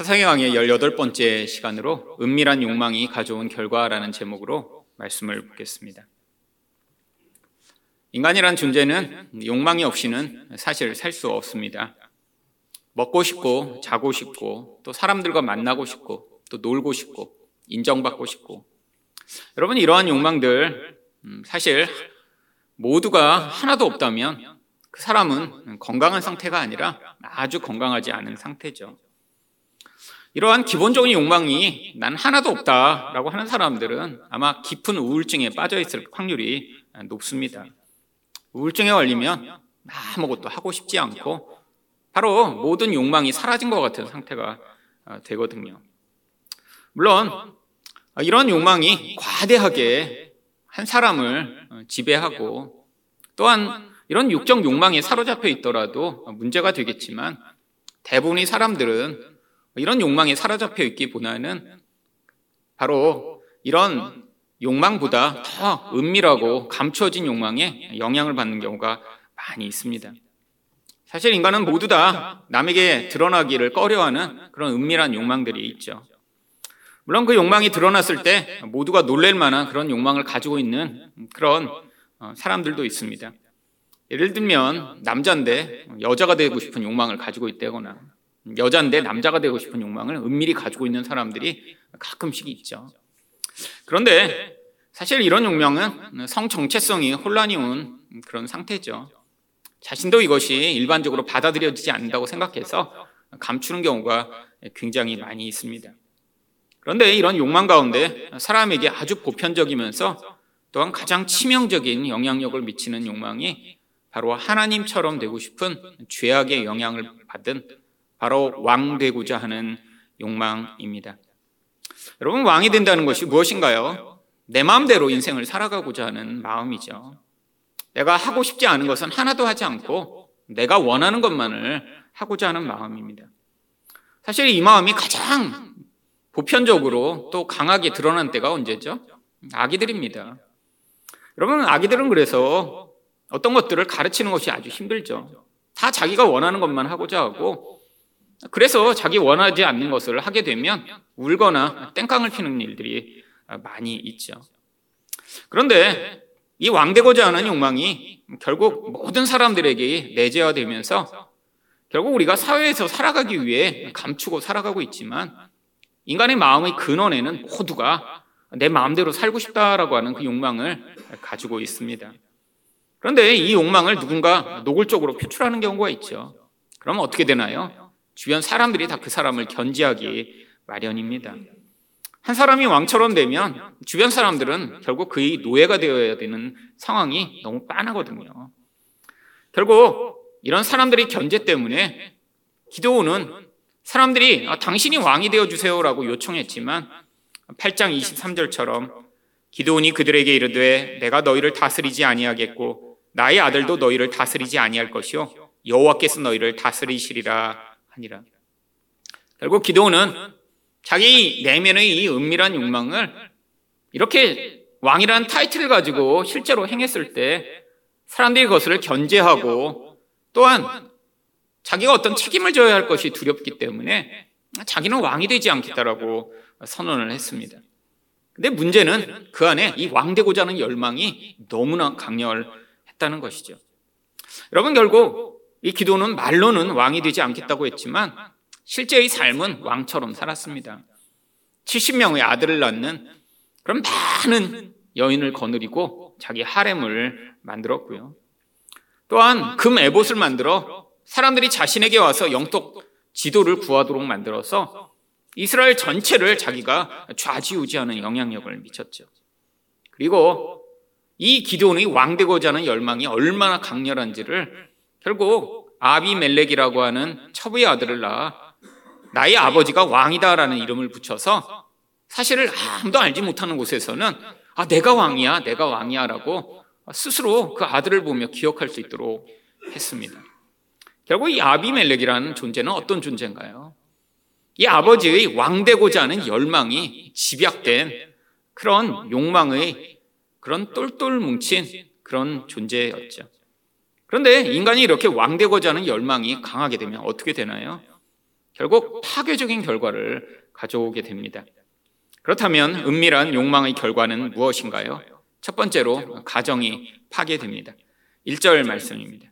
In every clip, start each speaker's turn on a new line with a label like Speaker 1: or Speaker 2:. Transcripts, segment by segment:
Speaker 1: 사상의 강의 18번째 시간으로 은밀한 욕망이 가져온 결과라는 제목으로 말씀을 보겠습니다. 인간이란 존재는 욕망이 없이는 사실 살 수 없습니다. 먹고 싶고, 자고 싶고, 또 사람들과 만나고 싶고, 또 놀고 싶고, 인정받고 싶고. 여러분, 이러한 욕망들, 음, 사실 모두가 하나도 없다면 그 사람은 건강한 상태가 아니라 아주 건강하지 않은 상태죠. 이러한 기본적인 욕망이 난 하나도 없다라고 하는 사람들은 아마 깊은 우울증에 빠져 있을 확률이 높습니다. 우울증에 걸리면 아무것도 하고 싶지 않고 바로 모든 욕망이 사라진 것 같은 상태가 되거든요. 물론 이런 욕망이 과대하게 한 사람을 지배하고 또한 이런 육적 욕망에 사로잡혀 있더라도 문제가 되겠지만 대부분의 사람들은 이런 욕망에 사로잡혀 있기보다는 바로 이런 욕망보다 더 은밀하고 감춰진 욕망에 영향을 받는 경우가 많이 있습니다. 사실 인간은 모두 다 남에게 드러나기를 꺼려하는 그런 은밀한 욕망들이 있죠. 물론 그 욕망이 드러났을 때 모두가 놀랄 만한 그런 욕망을 가지고 있는 그런 사람들도 있습니다. 예를 들면 남자인데 여자가 되고 싶은 욕망을 가지고 있다거나 여자인데 남자가 되고 싶은 욕망을 은밀히 가지고 있는 사람들이 가끔씩 있죠. 그런데 사실 이런 욕망은 성 정체성이 혼란이 온 그런 상태죠. 자신도 이것이 일반적으로 받아들여지지 않는다고 생각해서 감추는 경우가 굉장히 많이 있습니다. 그런데 이런 욕망 가운데 사람에게 아주 보편적이면서 또한 가장 치명적인 영향력을 미치는 욕망이 바로 하나님처럼 되고 싶은 죄악의 영향을 받은 바로 왕 되고자 하는 욕망입니다. 여러분 왕이 된다는 것이 무엇인가요? 내 마음대로 인생을 살아가고자 하는 마음이죠. 내가 하고 싶지 않은 것은 하나도 하지 않고 내가 원하는 것만을 하고자 하는 마음입니다. 사실 이 마음이 가장 보편적으로 또 강하게 드러난 때가 언제죠? 아기들입니다. 여러분 아기들은 그래서 어떤 것들을 가르치는 것이 아주 힘들죠. 다 자기가 원하는 것만 하고자 하고 그래서 자기 원하지 않는 것을 하게 되면 울거나 땡깡을 피는 일들이 많이 있죠. 그런데 이 왕되고자 하는 욕망이 결국 모든 사람들에게 내재화되면서 결국 우리가 사회에서 살아가기 위해 감추고 살아가고 있지만 인간의 마음의 근원에는 모두가 내 마음대로 살고 싶다라고 하는 그 욕망을 가지고 있습니다. 그런데 이 욕망을 누군가 노골적으로 표출하는 경우가 있죠. 그럼 어떻게 되나요? 주변 사람들이 다 그 사람을 견지하기 마련입니다. 한 사람이 왕처럼 되면 주변 사람들은 결국 그의 노예가 되어야 되는 상황이 너무 빤하거든요. 결국 이런 사람들의 견제 때문에 기도원은 사람들이 아, 당신이 왕이 되어 주세요라고 요청했지만 8장 23절처럼 기도원이 그들에게 이르되 내가 너희를 다스리지 아니하겠고 나의 아들도 너희를 다스리지 아니할 것이요 여호와께서 너희를 다스리시리라 하니라. 결국 기도는 자기 내면의 이 은밀한 욕망을 이렇게 왕이라는 타이틀을 가지고 실제로 행했을 때 사람들이 그것을 견제하고 또한 자기가 어떤 책임을 져야 할 것이 두렵기 때문에 자기는 왕이 되지 않겠다라고 선언을 했습니다. 근데 문제는 그 안에 이 왕되고자 하는 열망이 너무나 강렬했다는 것이죠. 여러분 결국 이 기도는 말로는 왕이 되지 않겠다고 했지만 실제의 삶은 왕처럼 살았습니다. 70명의 아들을 낳는 그런 많은 여인을 거느리고 자기 하렘을 만들었고요. 또한 금 에봇을 만들어 사람들이 자신에게 와서 영적 지도를 구하도록 만들어서 이스라엘 전체를 자기가 좌지우지하는 영향력을 미쳤죠. 그리고 이 기도원의 왕되고자 하는 열망이 얼마나 강렬한지를 결국 아비멜렉이라고 하는 첩의 아들을 낳아 나의 아버지가 왕이다라는 이름을 붙여서 사실을 아무도 알지 못하는 곳에서는 아 내가 왕이야 내가 왕이야라고 스스로 그 아들을 보며 기억할 수 있도록 했습니다. 결국 이 아비멜렉이라는 존재는 어떤 존재인가요? 이 아버지의 왕되고자 하는 열망이 집약된 그런 욕망의 그런 똘똘 뭉친 그런 존재였죠. 그런데 인간이 이렇게 왕되고자 하는 열망이 강하게 되면 어떻게 되나요? 결국 파괴적인 결과를 가져오게 됩니다. 그렇다면 은밀한 욕망의 결과는 무엇인가요? 첫 번째로 가정이 파괴됩니다. 1절 말씀입니다.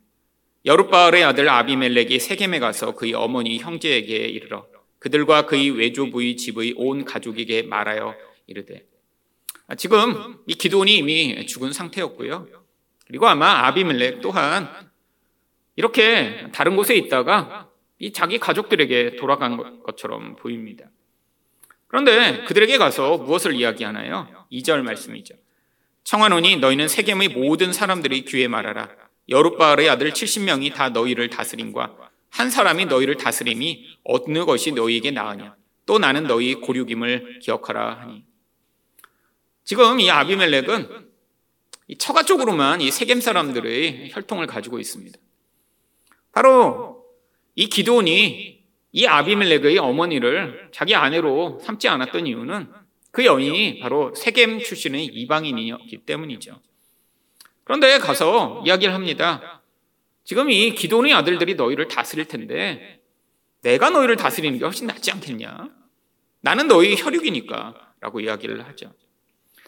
Speaker 1: 여룻바알의 아들 아비멜렉이 세겜에 가서 그의 어머니 형제에게 이르러 그들과 그의 외조부의 집의 온 가족에게 말하여 이르되 아, 지금 이 기도원이 이미 죽은 상태였고요. 그리고 아마 아비멜렉 또한 이렇게 다른 곳에 있다가 이 자기 가족들에게 돌아간 것처럼 보입니다. 그런데 그들에게 가서 무엇을 이야기하나요? 2절 말씀이죠. 청하노니 너희는 세겜의 모든 사람들이 귀에 말하라. 여룻바알의 아들 70명이 다 너희를 다스림과 한 사람이 너희를 다스림이 어느 것이 너희에게 나으냐. 또 나는 너희 고륙임을 기억하라 하니. 지금 이 아비멜렉은 이 처가 쪽으로만 이 세겜 사람들의 혈통을 가지고 있습니다. 바로 이 기도원이 이 아비멜렉의 어머니를 자기 아내로 삼지 않았던 이유는 그 여인이 바로 세겜 출신의 이방인이었기 때문이죠. 그런데 가서 이야기를 합니다. 지금 이 기도원의 아들들이 너희를 다스릴 텐데 내가 너희를 다스리는 게 훨씬 낫지 않겠냐? 나는 너희 혈육이니까 라고 이야기를 하죠.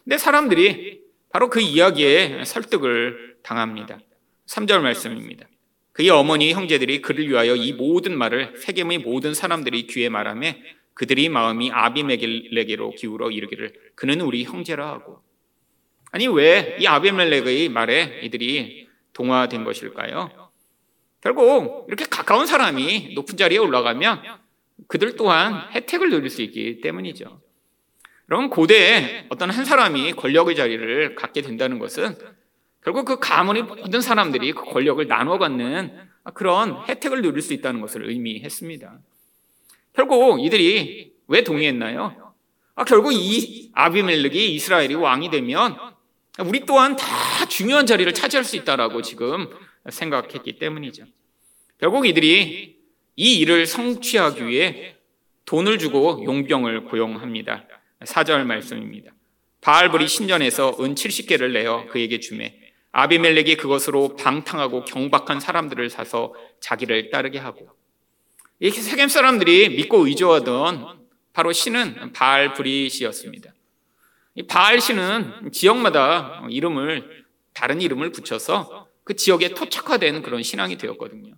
Speaker 1: 근데 사람들이 바로 그 이야기에 설득을 당합니다. 3절 말씀입니다. 그의 어머니 형제들이 그를 위하여 이 모든 말을 세겜의 모든 사람들이 귀에 말하매 그들이 마음이 아비멜렉에게로 기울어 이르기를 그는 우리 형제라 하고 아니 왜 이 아비멜렉의 말에 이들이 동화된 것일까요? 결국 이렇게 가까운 사람이 높은 자리에 올라가면 그들 또한 혜택을 누릴 수 있기 때문이죠. 여러분 고대에 어떤 한 사람이 권력의 자리를 갖게 된다는 것은 결국 그 가문의 모든 사람들이 그 권력을 나눠 갖는 그런 혜택을 누릴 수 있다는 것을 의미했습니다. 결국 이들이 왜 동의했나요? 아, 결국 이 아비멜렉이 이스라엘이 왕이 되면 우리 또한 다 중요한 자리를 차지할 수 있다라고 지금 생각했기 때문이죠. 결국 이들이 이 일을 성취하기 위해 돈을 주고 용병을 고용합니다. 4절 말씀입니다. 바알불이 신전에서 은 70개를 내어 그에게 주매 아비멜렉이 그것으로 방탕하고 경박한 사람들을 사서 자기를 따르게 하고 이렇게 세겜 사람들이 믿고 의존하던 바로 신은 바알브릿이었습니다. 이 바알신은 지역마다 이름을 다른 이름을 붙여서 그 지역에 토착화된 그런 신앙이 되었거든요.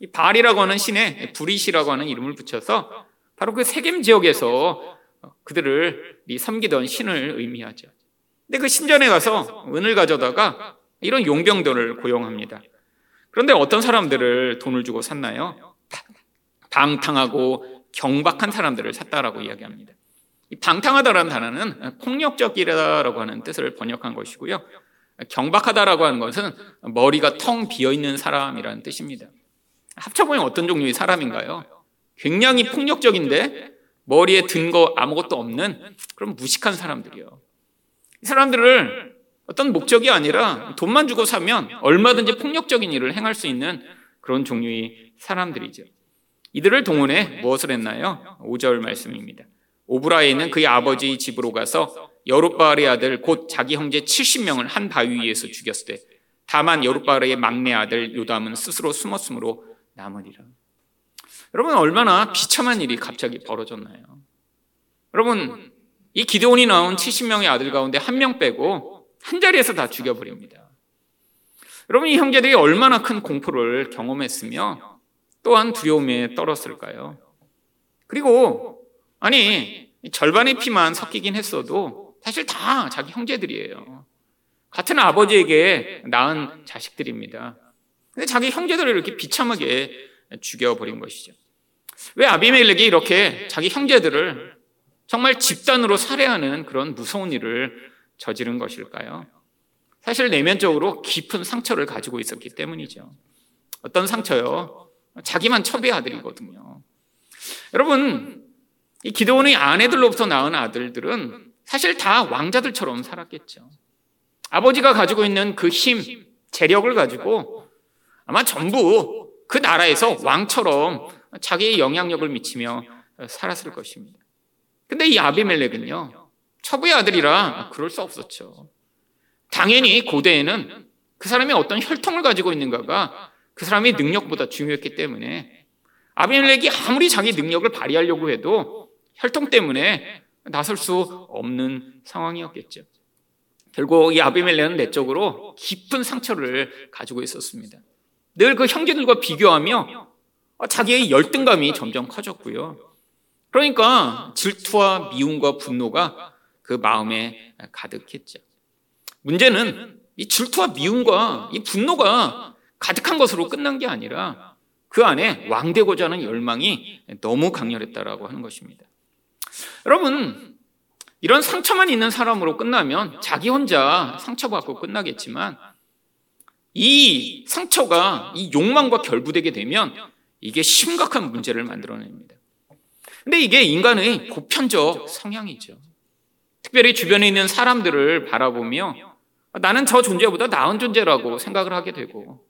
Speaker 1: 이 바알이라고 하는 신에 브릿이라고 하는 이름을 붙여서 바로 그 세겜 지역에서 그들을 섬기던 신을 의미하죠. 근데 그 신전에 가서 은을 가져다가 이런 용병들을 고용합니다. 그런데 어떤 사람들을 돈을 주고 샀나요? 방탕하고 경박한 사람들을 샀다라고 이야기합니다. 이 방탕하다라는 단어는 폭력적이라고 하는 뜻을 번역한 것이고요. 경박하다라고 하는 것은 머리가 텅 비어 있는 사람이라는 뜻입니다. 합쳐보면 어떤 종류의 사람인가요? 굉장히 폭력적인데 머리에 든 거 아무것도 없는 그런 무식한 사람들이요. 이 사람들을 어떤 목적이 아니라 돈만 주고 사면 얼마든지 폭력적인 일을 행할 수 있는 그런 종류의 사람들이죠. 이들을 동원해 무엇을 했나요? 5절 말씀입니다. 오브라에 있는 그의 아버지 집으로 가서 여룻바알의 아들 곧 자기 형제 70명을 한 바위 위에서 죽였을 때 다만 여룻바알의 막내 아들 요담은 스스로 숨었으므로 남으리라. 여러분 얼마나 비참한 일이 갑자기 벌어졌나요? 여러분 이 기도원이 나온 70명의 아들 가운데 한 명 빼고 한 자리에서 다 죽여버립니다. 여러분 이 형제들이 얼마나 큰 공포를 경험했으며 또한 두려움에 떨었을까요? 그리고 아니 절반의 피만 섞이긴 했어도 사실 다 자기 형제들이에요. 같은 아버지에게 낳은 자식들입니다. 근데 자기 형제들을 이렇게 비참하게 죽여버린 것이죠. 왜 아비멜렉이 이렇게 자기 형제들을 정말 집단으로 살해하는 그런 무서운 일을 저지른 것일까요? 사실 내면적으로 깊은 상처를 가지고 있었기 때문이죠. 어떤 상처요? 자기만 첩의 아들이거든요. 여러분, 이 기도원의 아내들로부터 낳은 아들들은 사실 다 왕자들처럼 살았겠죠. 아버지가 가지고 있는 그 힘, 재력을 가지고 아마 전부 그 나라에서 왕처럼 자기의 영향력을 미치며 살았을 것입니다. 근데 이 아비멜렉은요, 첩의 아들이라 그럴 수 없었죠. 당연히 고대에는 그 사람이 어떤 혈통을 가지고 있는가가 그 사람의 능력보다 중요했기 때문에 아비멜렉이 아무리 자기 능력을 발휘하려고 해도 혈통 때문에 나설 수 없는 상황이었겠죠. 결국 이 아비멜렉은 내적으로 깊은 상처를 가지고 있었습니다. 늘 그 형제들과 비교하며 자기의 열등감이 점점 커졌고요. 그러니까 질투와 미움과 분노가 그 마음에 가득했죠. 문제는 이 질투와 미움과 이 분노가 가득한 것으로 끝난 게 아니라 그 안에 왕되고자 하는 열망이 너무 강렬했다라고 하는 것입니다. 여러분, 이런 상처만 있는 사람으로 끝나면 자기 혼자 상처받고 끝나겠지만 이 상처가 이 욕망과 결부되게 되면 이게 심각한 문제를 만들어냅니다. 근데 이게 인간의 보편적 성향이죠. 특별히 주변에 있는 사람들을 바라보며 나는 저 존재보다 나은 존재라고 생각을 하게 되고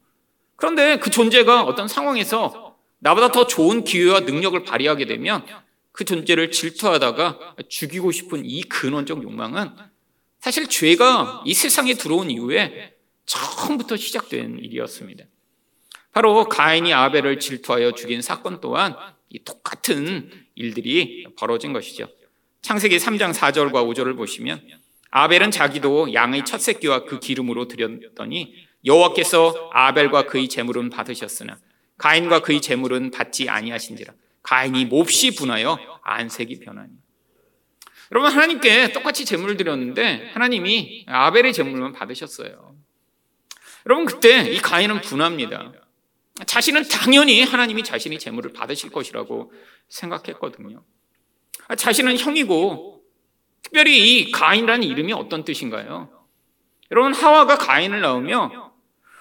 Speaker 1: 그런데 그 존재가 어떤 상황에서 나보다 더 좋은 기회와 능력을 발휘하게 되면 그 존재를 질투하다가 죽이고 싶은 이 근원적 욕망은 사실 죄가 이 세상에 들어온 이후에 처음부터 시작된 일이었습니다. 바로 가인이 아벨을 질투하여 죽인 사건 또한 이 똑같은 일들이 벌어진 것이죠. 창세기 3장 4절과 5절을 보시면 아벨은 자기도 양의 첫 새끼와 그 기름으로 드렸더니 여호와께서 아벨과 그의 제물은 받으셨으나 가인과 그의 제물은 받지 아니하신지라 가인이 몹시 분하여 안색이 변하니 여러분 하나님께 똑같이 제물을 드렸는데 하나님이 아벨의 제물만 받으셨어요. 여러분 그때 이 가인은 분합니다. 자신은 당연히 하나님이 자신이 제물을 받으실 것이라고 생각했거든요. 자신은 형이고 특별히 이 가인이라는 이름이 어떤 뜻인가요? 여러분 하와가 가인을 낳으며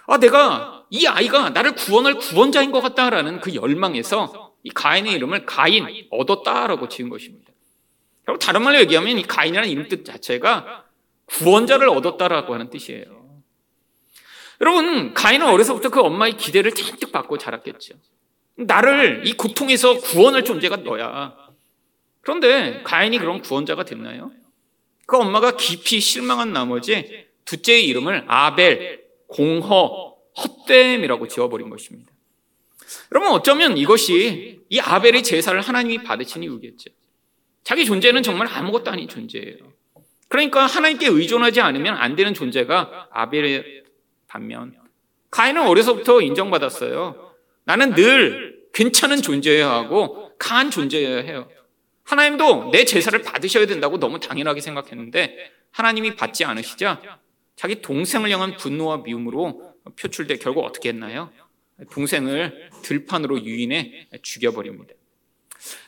Speaker 1: 아 내가 이 아이가 나를 구원할 구원자인 것 같다라는 그 열망에서 이 가인의 이름을 가인 얻었다라고 지은 것입니다. 여러분 다른 말로 얘기하면 이 가인이라는 이름 뜻 자체가 구원자를 얻었다라고 하는 뜻이에요. 여러분 가인은 어려서부터 그 엄마의 기대를 잔뜩 받고 자랐겠죠. 나를 이 고통에서 구원할 존재가 너야. 그런데 가인이 그런 구원자가 됐나요? 그 엄마가 깊이 실망한 나머지 둘째의 이름을 아벨, 공허, 헛됨이라고 지어버린 것입니다. 여러분 어쩌면 이것이 이 아벨의 제사를 하나님이 받으신 이유겠죠. 자기 존재는 정말 아무것도 아닌 존재예요. 그러니까 하나님께 의존하지 않으면 안 되는 존재가 아벨의 반면 가인은 어려서부터 인정받았어요. 나는 늘 괜찮은 존재여야 하고 강한 존재여야 해요. 하나님도 내 제사를 받으셔야 된다고 너무 당연하게 생각했는데 하나님이 받지 않으시자 자기 동생을 향한 분노와 미움으로 표출돼 결국 어떻게 했나요? 동생을 들판으로 유인해 죽여버립니다.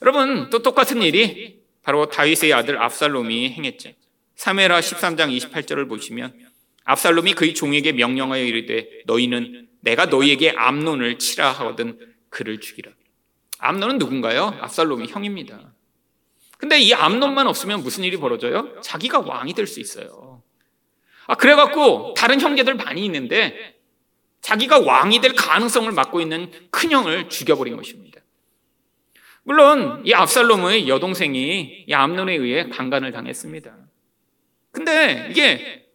Speaker 1: 여러분 또 똑같은 일이 바로 다윗의 아들 압살롬이 행했죠. 3회라 13장 28절을 보시면 압살롬이 그의 종에게 명령하여 이르되 너희는 내가 너희에게 암론을 치라 하거든 그를 죽이라. 암론은 누군가요? 압살롬이 형입니다. 근데 이 암론만 없으면 무슨 일이 벌어져요? 자기가 왕이 될 수 있어요. 아, 그래갖고 다른 형제들 많이 있는데 자기가 왕이 될 가능성을 맡고 있는 큰 형을 죽여버린 것입니다. 물론 이 압살롬의 여동생이 이 암론에 의해 강간을 당했습니다. 근데 이게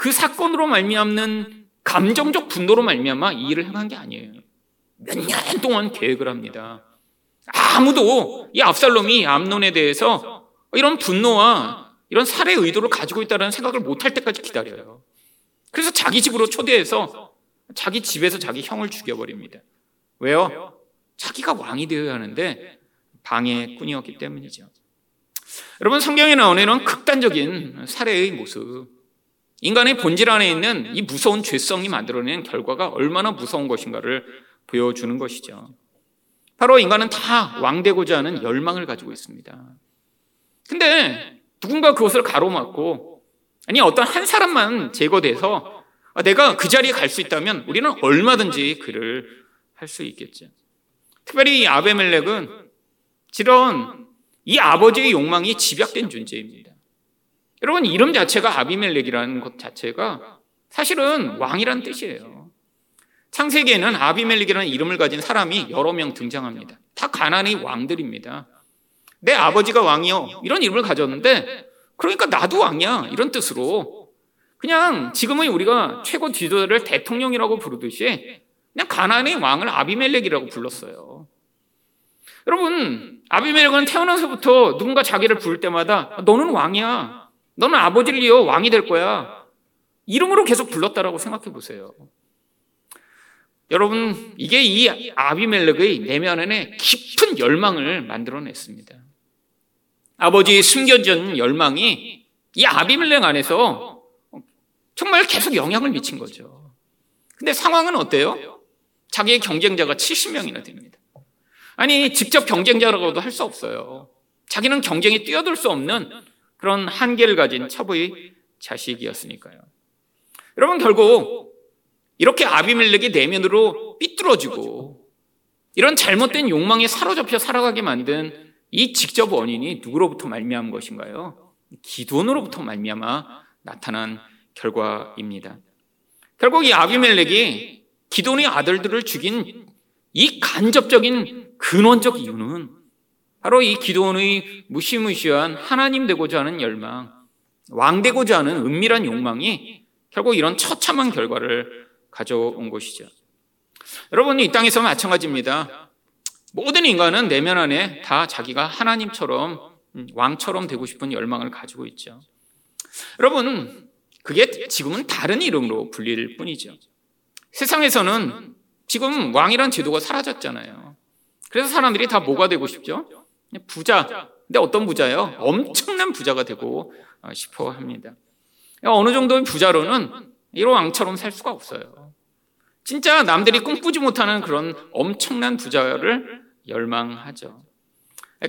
Speaker 1: 그 사건으로 말미암는 감정적 분노로 말미암아 이 일을 행한 게 아니에요. 몇 년 동안 계획을 합니다. 아무도 이 압살롬이 암론에 대해서 이런 분노와 이런 살해 의도를 가지고 있다는 생각을 못할 때까지 기다려요. 그래서 자기 집으로 초대해서 자기 집에서 자기 형을 죽여버립니다. 왜요? 자기가 왕이 되어야 하는데 방해꾼이었기 때문이죠. 여러분 성경에 나오는 이런 극단적인 살해의 모습 인간의 본질 안에 있는 이 무서운 죄성이 만들어낸 결과가 얼마나 무서운 것인가를 보여주는 것이죠. 바로 인간은 다 왕되고자 하는 열망을 가지고 있습니다. 근데 누군가 그것을 가로막고 아니 어떤 한 사람만 제거돼서 아, 내가 그 자리에 갈 수 있다면 우리는 얼마든지 그를 할 수 있겠죠. 특별히 이 아베멜렉은 이런 이 아버지의 욕망이 집약된 존재입니다. 여러분 이름 자체가 아비멜렉이라는 것 자체가 사실은 왕이라는 뜻이에요. 창세기에는 아비멜릭이라는 이름을 가진 사람이 여러 명 등장합니다. 다 가난의 왕들입니다. 내 아버지가 왕이요. 이런 이름을 가졌는데, 그러니까 나도 왕이야. 이런 뜻으로. 그냥 지금은 우리가 최고 지도자를 대통령이라고 부르듯이 그냥 가난의 왕을 아비멜렉이라고 불렀어요. 여러분, 아비멜렉은 태어나서부터 누군가 자기를 부를 때마다 너는 왕이야. 너는 아버지를 이어 왕이 될 거야. 이름으로 계속 불렀다라고 생각해 보세요. 여러분, 이게 이 아비멜렉의 내면 안에 깊은 열망을 만들어냈습니다. 아버지 숨겨진 열망이 이 아비멜렉 안에서 정말 계속 영향을 미친 거죠. 근데 상황은 어때요? 자기의 경쟁자가 70명이나 됩니다. 아니, 직접 경쟁자라고도 할 수 없어요. 자기는 경쟁에 뛰어들 수 없는 그런 한계를 가진 첩의 자식이었으니까요. 여러분, 결국 이렇게 아비멜렉의 내면으로 삐뚤어지고 이런 잘못된 욕망에 사로잡혀 살아가게 만든 이 직접 원인이 누구로부터 말미암은 것인가요? 기돈으로부터 말미암아 나타난 결과입니다. 결국 이 아비멜렉이 기돈의 아들들을 죽인 이 간접적인 근원적 이유는 바로 이 기도원의 무시무시한 하나님 되고자 하는 열망, 왕 되고자 하는 은밀한 욕망이 결국 이런 처참한 결과를 가져온 것이죠. 여러분, 이 땅에서 마찬가지입니다. 모든 인간은 내면 안에 다 자기가 하나님처럼, 왕처럼 되고 싶은 열망을 가지고 있죠. 여러분, 그게 지금은 다른 이름으로 불릴 뿐이죠. 세상에서는 지금 왕이란 제도가 사라졌잖아요. 그래서 사람들이 다 뭐가 되고 싶죠? 부자. 근데 어떤 부자요? 엄청난 부자가 되고 어, 싶어 합니다. 어느 정도의 부자로는 이런 왕처럼 살 수가 없어요. 진짜 남들이 꿈꾸지 못하는 그런 엄청난 부자를 열망하죠.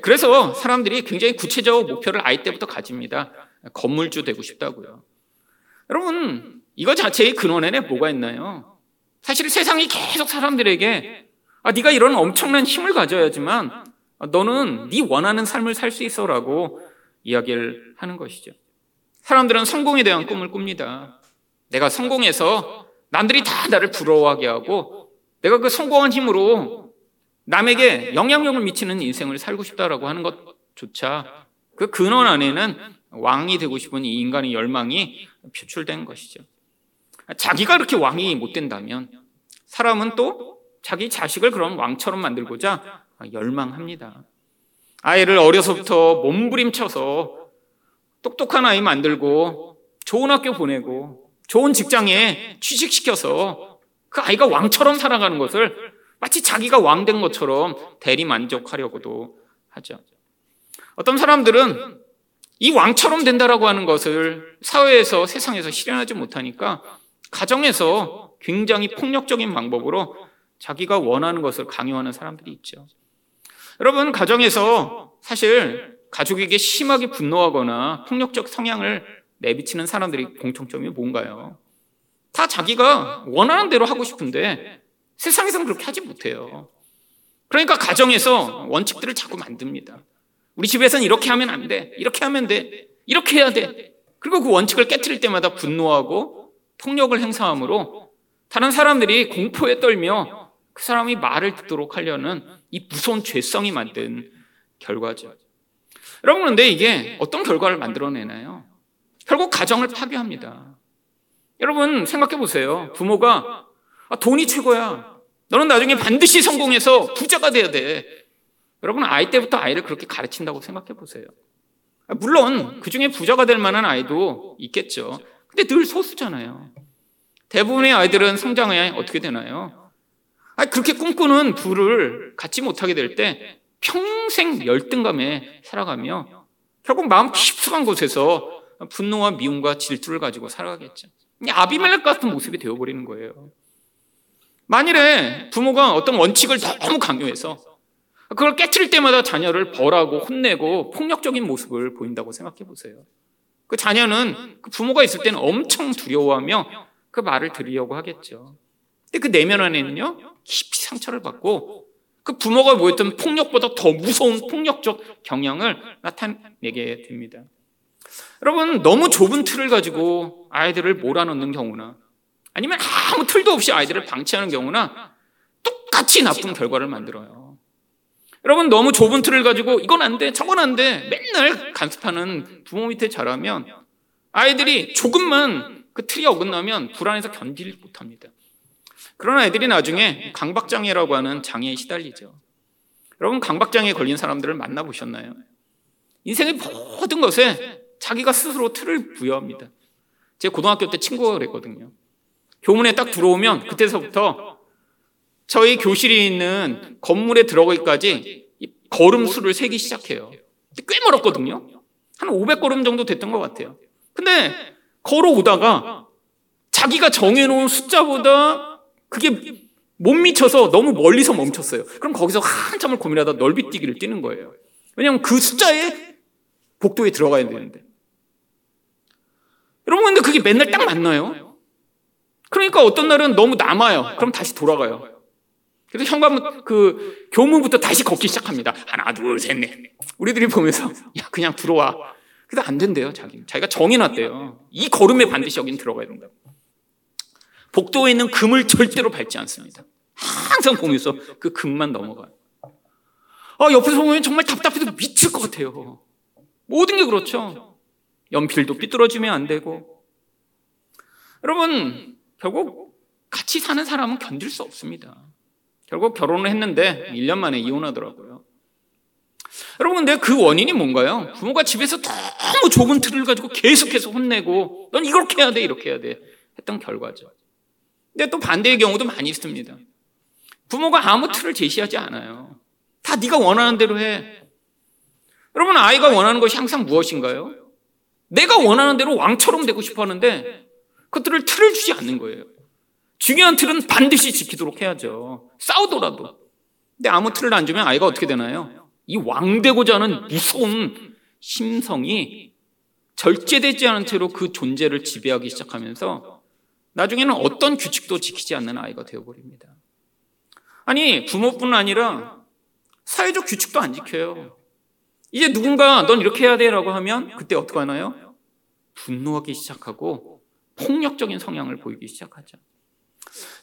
Speaker 1: 그래서 사람들이 굉장히 구체적 목표를 아이 때부터 가집니다. 건물주 되고 싶다고요. 여러분, 이거 자체의 근원에는 뭐가 있나요? 사실 세상이 계속 사람들에게 아, 네가 이런 엄청난 힘을 가져야지만 너는 네 원하는 삶을 살 수 있어라고 이야기를 하는 것이죠. 사람들은 성공에 대한 꿈을 꿉니다. 내가 성공해서 남들이 다 나를 부러워하게 하고 내가 그 성공한 힘으로 남에게 영향력을 미치는 인생을 살고 싶다라고 하는 것조차 그 근원 안에는 왕이 되고 싶은 이 인간의 열망이 표출된 것이죠. 자기가 그렇게 왕이 못 된다면 사람은 또 자기 자식을 그런 왕처럼 만들고자 열망합니다. 아이를 어려서부터 몸부림쳐서 똑똑한 아이 만들고 좋은 학교 보내고 좋은 직장에 취직시켜서 그 아이가 왕처럼 살아가는 것을 마치 자기가 왕 된 것처럼 대리 만족하려고도 하죠. 어떤 사람들은 이 왕처럼 된다라고 하는 것을 사회에서 세상에서 실현하지 못하니까 가정에서 굉장히 폭력적인 방법으로 자기가 원하는 것을 강요하는 사람들이 있죠. 여러분, 가정에서 사실 가족에게 심하게 분노하거나 폭력적 성향을 내비치는 사람들이 공통점이 뭔가요? 다 자기가 원하는 대로 하고 싶은데 세상에서는 그렇게 하지 못해요. 그러니까 가정에서 원칙들을 자꾸 만듭니다. 우리 집에서는 이렇게 하면 안 돼. 이렇게 하면 돼. 이렇게 해야 돼. 그리고 그 원칙을 깨뜨릴 때마다 분노하고 폭력을 행사함으로 다른 사람들이 공포에 떨며 그 사람이 말을 듣도록 하려는 이 무서운 죄성이 만든 결과죠. 여러분, 그런데 이게 어떤 결과를 만들어내나요? 결국 가정을 파괴합니다. 여러분, 생각해 보세요. 부모가 아, 돈이 최고야. 너는 나중에 반드시 성공해서 부자가 돼야 돼. 여러분, 아이 때부터 아이를 그렇게 가르친다고 생각해 보세요. 아, 물론, 그 중에 부자가 될 만한 아이도 있겠죠. 근데 늘 소수잖아요. 대부분의 아이들은 성장에 어떻게 되나요? 아 그렇게 꿈꾸는 부를 갖지 못하게 될 때 평생 열등감에 살아가며 결국 마음 깊숙한 곳에서 분노와 미움과 질투를 가지고 살아가겠죠. 아비멜렉 같은 모습이 되어버리는 거예요. 만일에 부모가 어떤 원칙을 너무 강요해서 그걸 깨트릴 때마다 자녀를 벌하고 혼내고 폭력적인 모습을 보인다고 생각해 보세요. 그 자녀는 그 부모가 있을 때는 엄청 두려워하며 그 말을 들으려고 하겠죠. 근데 그 내면 안에는요, 깊이 상처를 받고 그 부모가 보였던 폭력보다 더 무서운 폭력적 경향을 나타내게 됩니다. 여러분, 너무 좁은 틀을 가지고 아이들을 몰아넣는 경우나 아니면 아무 틀도 없이 아이들을 방치하는 경우나 똑같이 나쁜 결과를 만들어요. 여러분 너무 좁은 틀을 가지고 이건 안 돼, 저건 안 돼, 맨날 간섭하는 부모 밑에 자라면 아이들이 조금만 그 틀이 어긋나면 불안해서 견디지 못합니다. 그런 아이들이 나중에 강박장애라고 하는 장애에 시달리죠. 여러분 강박장애 걸린 사람들을 만나보셨나요? 인생의 모든 것에 자기가 스스로 틀을 부여합니다. 제 고등학교 때 친구가 그랬거든요. 교문에 딱 들어오면 그때서부터 저희 교실이 있는 건물에 들어가기까지 걸음수를 세기 시작해요. 꽤 멀었거든요. 한 500걸음 정도 됐던 것 같아요. 근데 걸어오다가 자기가 정해놓은 숫자보다 그게 못 미쳐서 너무 멀리서 멈췄어요. 그럼 거기서 한참을 고민하다 넓이뛰기를 뛰는 거예요. 왜냐하면 그 숫자에 복도에 들어가야 되는데. 여러분, 근데 그게 맨날 딱 맞나요? 그러니까 어떤 날은 너무 남아요. 그럼 다시 돌아가요. 그래서 현관 그 교문부터 다시 걷기 시작합니다. 하나, 둘, 셋, 넷. 우리들이 보면서 야 그냥 들어와. 근데 안 된대요, 자기. 자기가 정해놨대요. 이 걸음에 반드시 여긴 들어가야 된다고. 복도에 있는 금을 절대로 밟지 않습니다. 항상 보면서 그 금만 넘어가요. 아, 옆에서 보면 정말 답답해도 미칠 것 같아요. 모든 게 그렇죠. 연필도 삐뚤어지면 안 되고. 여러분, 결국 같이 사는 사람은 견딜 수 없습니다. 결국 결혼을 했는데 1년 만에 이혼하더라고요. 여러분, 근데 그 원인이 뭔가요? 부모가 집에서 너무 좁은 틀을 가지고 계속해서 혼내고, 넌 이렇게 해야 돼, 이렇게 해야 돼. 했던 결과죠. 근데 또 반대의 경우도 많이 있습니다. 부모가 아무 틀을 제시하지 않아요. 다 네가 원하는 대로 해. 여러분, 아이가 원하는 것이 항상 무엇인가요? 내가 원하는 대로 왕처럼 되고 싶어 하는데, 그들을 틀을 주지 않는 거예요. 중요한 틀은 반드시 지키도록 해야죠. 싸우더라도. 근데 아무 틀을 안 주면 아이가 어떻게 되나요? 이 왕되고자 하는 무서운 심성이 절제되지 않은 채로 그 존재를 지배하기 시작하면서 나중에는 어떤 규칙도 지키지 않는 아이가 되어버립니다. 아니, 부모뿐 아니라 사회적 규칙도 안 지켜요. 이제 누군가 넌 이렇게 해야 돼 라고 하면 그때 어떻게 하나요? 분노하기 시작하고 폭력적인 성향을 보이기 시작하죠.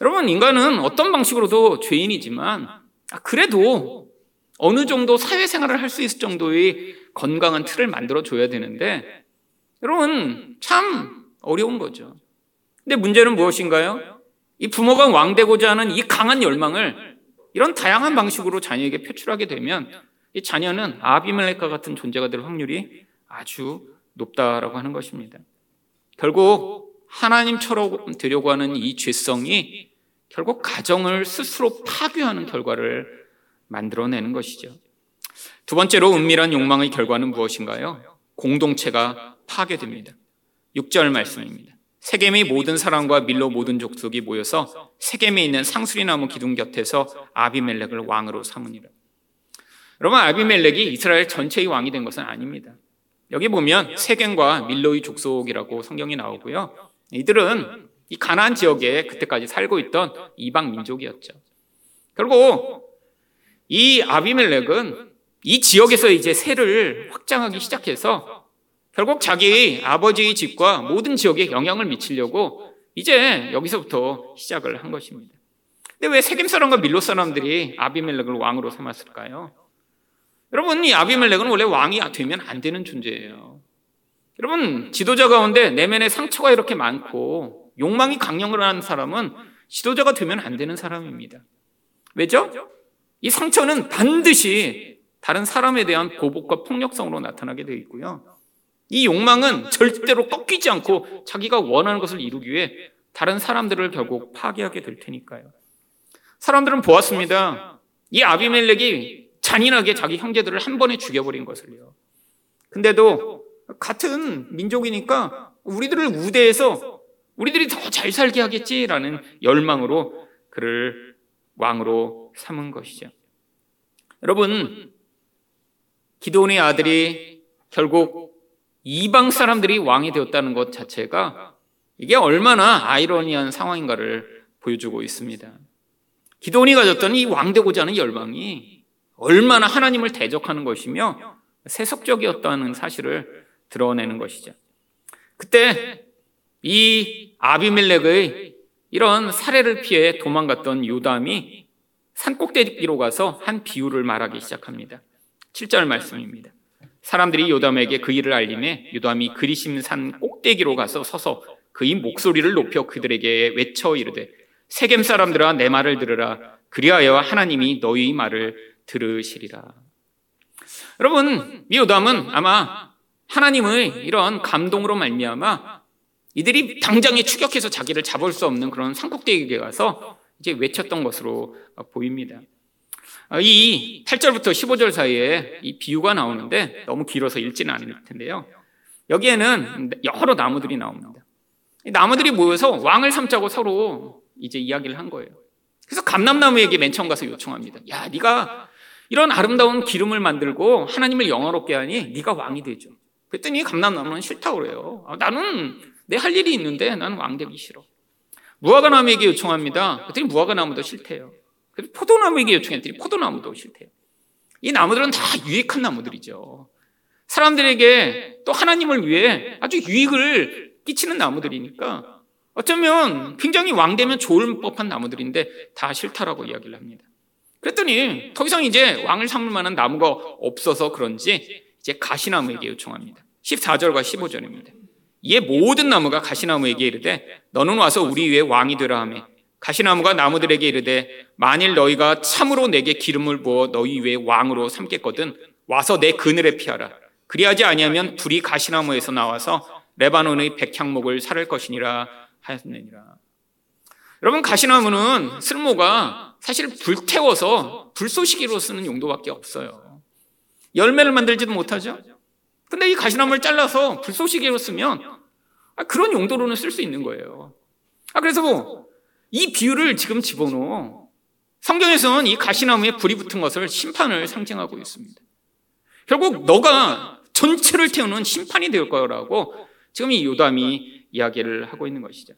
Speaker 1: 여러분, 인간은 어떤 방식으로도 죄인이지만, 아, 그래도 어느 정도 사회생활을 할 수 있을 정도의 건강한 틀을 만들어줘야 되는데, 여러분, 참 어려운 거죠. 근데 문제는 무엇인가요? 이 부모가 왕되고자 하는 이 강한 열망을 이런 다양한 방식으로 자녀에게 표출하게 되면 이 자녀는 아비멜렉과 같은 존재가 될 확률이 아주 높다라고 하는 것입니다. 결국 하나님처럼 되려고 하는 이 죄성이 결국 가정을 스스로 파괴하는 결과를 만들어내는 것이죠. 두 번째로 은밀한 욕망의 결과는 무엇인가요? 공동체가 파괴됩니다. 6절 말씀입니다. 세겜의 모든 사람과 밀로 모든 족속이 모여서 세겜에 있는 상수리나무 기둥 곁에서 아비멜렉을 왕으로 삼으니라. 여러분 아비멜렉이 이스라엘 전체의 왕이 된 것은 아닙니다. 여기 보면 세겜과 밀로의 족속이라고 성경이 나오고요. 이들은 이 가나안 지역에 그때까지 살고 있던 이방 민족이었죠. 결국 이 아비멜렉은 이 지역에서 이제 세를 확장하기 시작해서 결국 자기 아버지의 집과 모든 지역에 영향을 미치려고 이제 여기서부터 시작을 한 것입니다. 근데 왜 세겜 사람과 밀로 사람들이 아비멜렉을 왕으로 삼았을까요? 여러분, 이 아비멜렉은 원래 왕이 되면 안 되는 존재예요. 여러분, 지도자 가운데 내면에 상처가 이렇게 많고 욕망이 하는 사람은 지도자가 되면 안 되는 사람입니다. 왜죠? 이 상처는 반드시 다른 사람에 대한 보복과 폭력성으로 나타나게 되어 있고요. 이 욕망은 절대로 꺾이지 않고 자기가 원하는 것을 이루기 위해 다른 사람들을 결국 파괴하게 될 테니까요. 사람들은 보았습니다. 이 아비멜렉이 잔인하게 자기 형제들을 한 번에 죽여버린 것을요. 근데도 같은 민족이니까 우리들을 우대해서 우리들이 더 잘 살게 하겠지라는 열망으로 그를 왕으로 삼은 것이죠. 여러분, 기도원의 아들이 결국 이방 사람들이 왕이 되었다는 것 자체가 이게 얼마나 아이러니한 상황인가를 보여주고 있습니다. 기도원이 가졌던 이 왕되고자 하는 열망이 얼마나 하나님을 대적하는 것이며 세속적이었다는 사실을 드러내는 것이죠. 그때 이 아비멜렉의 이런 사례를 피해 도망갔던 요담이 산꼭대기로 가서 한 비유를 말하기 시작합니다. 7절 말씀입니다. 사람들이 요담에게 그 일을 알림해 요담이 그리심 산 꼭대기로 가서 서서 그의 목소리를 높여 그들에게 외쳐 이르되 세겜 사람들아 내 말을 들으라 그리하여 하나님이 너희 말을 들으시리라. 여러분, 이 요담은 아마 하나님의 이런 감동으로 말미암아 이들이 당장에 추격해서 자기를 잡을 수 없는 그런 산꼭대기에 가서 이제 외쳤던 것으로 보입니다. 이 8절부터 15절 사이에 이 비유가 나오는데 너무 길어서 읽지는 않을 텐데요. 여기에는 여러 나무들이 나옵니다. 나무들이 모여서 왕을 삼자고 서로 이제 이야기를 한 거예요. 그래서 감람나무에게 맨 처음 가서 요청합니다. 야, 네가 이런 아름다운 기름을 만들고 하나님을 영화롭게 하니 네가 왕이 되죠. 그랬더니 감람나무는 싫다고 그래요. 아, 나는 내 할 일이 있는데 나는 왕 되기 싫어. 무화과나무에게 요청합니다. 그랬더니 무화과나무도 싫대요. 그래서 포도나무에게 요청했더니 포도나무도 싫대요. 이 나무들은 다 유익한 나무들이죠. 사람들에게 또 하나님을 위해 아주 유익을 끼치는 나무들이니까 어쩌면 굉장히 왕되면 좋을 법한 나무들인데 다 싫다라고 이야기를 합니다. 그랬더니 더 이상 이제 왕을 삼을 만한 나무가 없어서 그런지 이제 가시나무에게 요청합니다. 14절과 15절입니다. 이에 모든 나무가 가시나무에게 이르되 너는 와서 우리 위에 왕이 되라 하며 가시나무가 나무들에게 이르되 만일 너희가 참으로 내게 기름을 부어 너희 위에 왕으로 삼겠거든 와서 내 그늘에 피하라. 그리하지 아니하면 불이 가시나무에서 나와서 레바논의 백향목을 살을 것이니라 하였느니라. 여러분 가시나무는 쓸모가 사실 불태워서 불쏘시개로 쓰는 용도밖에 없어요. 열매를 만들지도 못하죠. 근데 이 가시나무를 잘라서 불쏘시개로 쓰면 아, 그런 용도로는 쓸 수 있는 거예요. 아, 그래서 뭐, 이 비유를 지금 집어넣어. 성경에서는 이 가시나무에 불이 붙은 것을 심판을 상징하고 있습니다. 결국 너가 전체를 태우는 심판이 될 거라고 지금 이 요담이 이야기를 하고 있는 것이죠.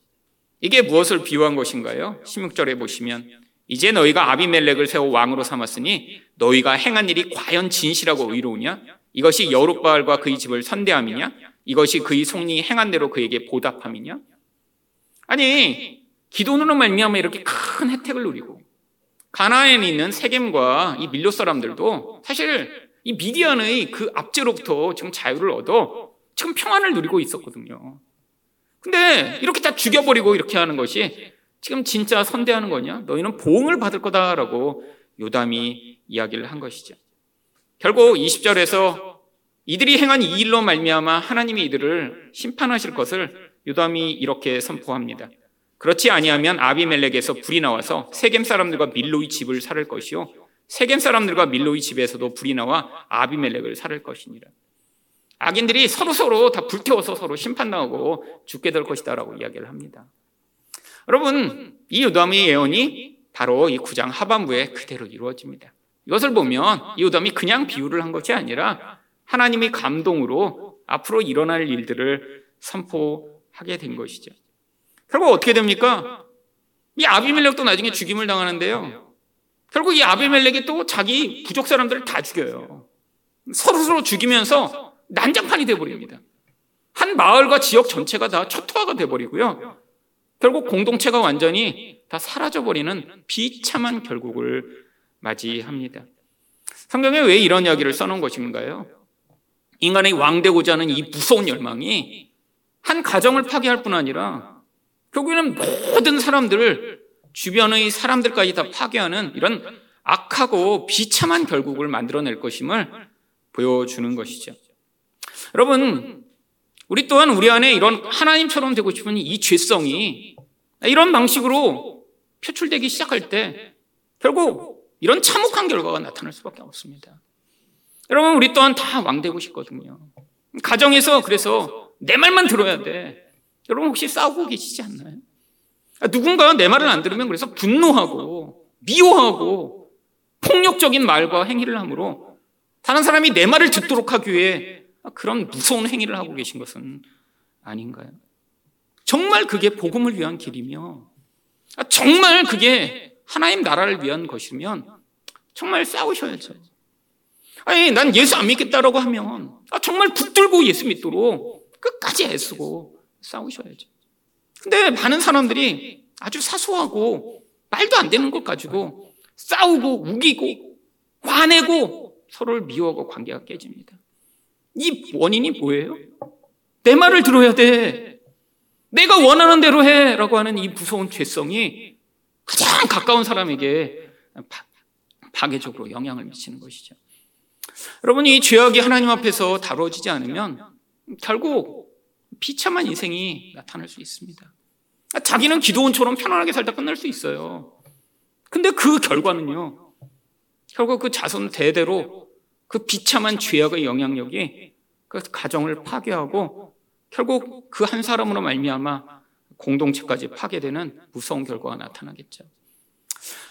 Speaker 1: 이게 무엇을 비유한 것인가요? 16절에 보시면 이제 너희가 아비멜렉을 세워 왕으로 삼았으니 너희가 행한 일이 과연 진실하고 의로우냐? 이것이 여룻바알과 그의 집을 선대함이냐? 이것이 그의 속리 행한 대로 그에게 보답함이냐? 아니 기도으로 말미암아 이렇게 큰 혜택을 누리고 가나안에 있는 세겜과 이 밀로 사람들도 사실 이 미디안의 그 압제로부터 지금 자유를 얻어 지금 평안을 누리고 있었거든요. 근데 이렇게 다 죽여버리고 이렇게 하는 것이 지금 진짜 선대하는 거냐? 너희는 보응을 받을 거다라고 요담이 이야기를 한 것이죠. 결국 20절에서 이들이 행한 이 일로 말미암아 하나님이 이들을 심판하실 것을 요담이 이렇게 선포합니다. 그렇지 아니하면 아비멜렉에서 불이 나와서 세겜 사람들과 밀로의 집을 살을 것이요 세겜 사람들과 밀로의 집에서도 불이 나와 아비멜렉을 살을 것이니라. 악인들이 서로 서로 다 불태워서 서로 심판당하고 죽게 될 것이다라고 이야기를 합니다. 여러분, 이 요담의 예언이 바로 이 구장 하반부에 그대로 이루어집니다. 이것을 보면 이우담이 그냥 비유를 한 것이 아니라 하나님의 감동으로 앞으로 일어날 일들을 선포하게 된 것이죠. 결국 어떻게 됩니까? 이 아비멜렉도 나중에 죽임을 당하는데요. 결국 이 아비멜렉이 또 자기 부족 사람들을 다 죽여요. 서로 서로 죽이면서 난장판이 돼버립니다. 한 마을과 지역 전체가 다 초토화가 돼버리고요. 결국 공동체가 완전히 다 사라져버리는 비참한 결국을 맞이합니다. 성경에 왜 이런 이야기를 써놓은 것인가요? 인간의 왕되고자 하는 이 무서운 열망이 한 가정을 파괴할 뿐 아니라 결국에는 모든 사람들을 주변의 사람들까지 다 파괴하는 이런 악하고 비참한 결국을 만들어낼 것임을 보여주는 것이죠. 여러분, 우리 또한 우리 안에 이런 하나님처럼 되고 싶은 이 죄성이 이런 방식으로 표출되기 시작할 때 결국 이런 참혹한 결과가 나타날 수밖에 없습니다. 여러분, 우리 또한 다 왕되고 싶거든요. 가정에서 그래서 내 말만 들어야 돼. 여러분 혹시 싸우고 계시지 않나요? 아, 누군가 내 말을 안 들으면 그래서 분노하고 미워하고 폭력적인 말과 행위를 하므로 다른 사람이 내 말을 듣도록 하기 위해 그런 무서운 행위를 하고 계신 것은 아닌가요? 정말 그게 복음을 위한 길이며 아, 정말 그게 하나님 나라를 위한 것이면 정말 싸우셔야죠. 아니, 난 예수 안 믿겠다라고 하면 아, 정말 붙들고 예수 믿도록 끝까지 애쓰고 싸우셔야죠. 근데 많은 사람들이 아주 사소하고 말도 안 되는 것 가지고 싸우고 우기고 화내고 서로를 미워하고 관계가 깨집니다. 이 원인이 뭐예요? 내 말을 들어야 돼. 내가 원하는 대로 해. 라고 하는 이 무서운 죄성이 가장 가까운 사람에게 파괴적으로 영향을 미치는 것이죠. 여러분 이 죄악이 하나님 앞에서 다뤄지지 않으면 결국 비참한 인생이 나타날 수 있습니다. 자기는 기도원처럼 편안하게 살다 끝날 수 있어요. 근데 그 결과는요. 결국 그 자손 대대로 그 비참한 죄악의 영향력이 그 가정을 파괴하고 결국 그 한 사람으로 말미암아 공동체까지 파괴되는 무서운 결과가 나타나겠죠.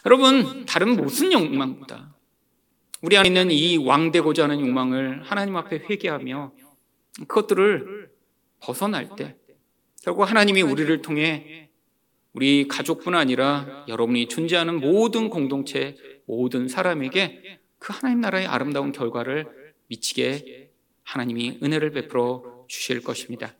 Speaker 1: 여러분 다른 무슨 욕망보다 우리 안에 있는 이 왕되고자 하는 욕망을 하나님 앞에 회개하며 그것들을 벗어날 때 결국 하나님이 우리를 통해 우리 가족뿐 아니라 여러분이 존재하는 모든 공동체, 모든 사람에게 그 하나님 나라의 아름다운 결과를 미치게 하나님이 은혜를 베풀어 주실 것입니다.